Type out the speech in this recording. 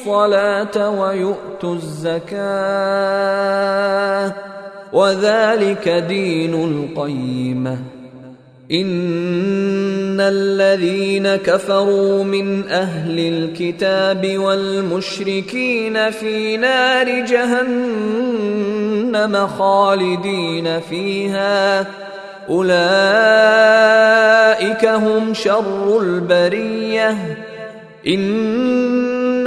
الصلاة ويؤتوا الزكاة. وذلك دين القيمة. إن الذين كفروا من أهل الكتاب والمشركين في نار جهنم خالدين فيها. أولئك هم شر البرية. إن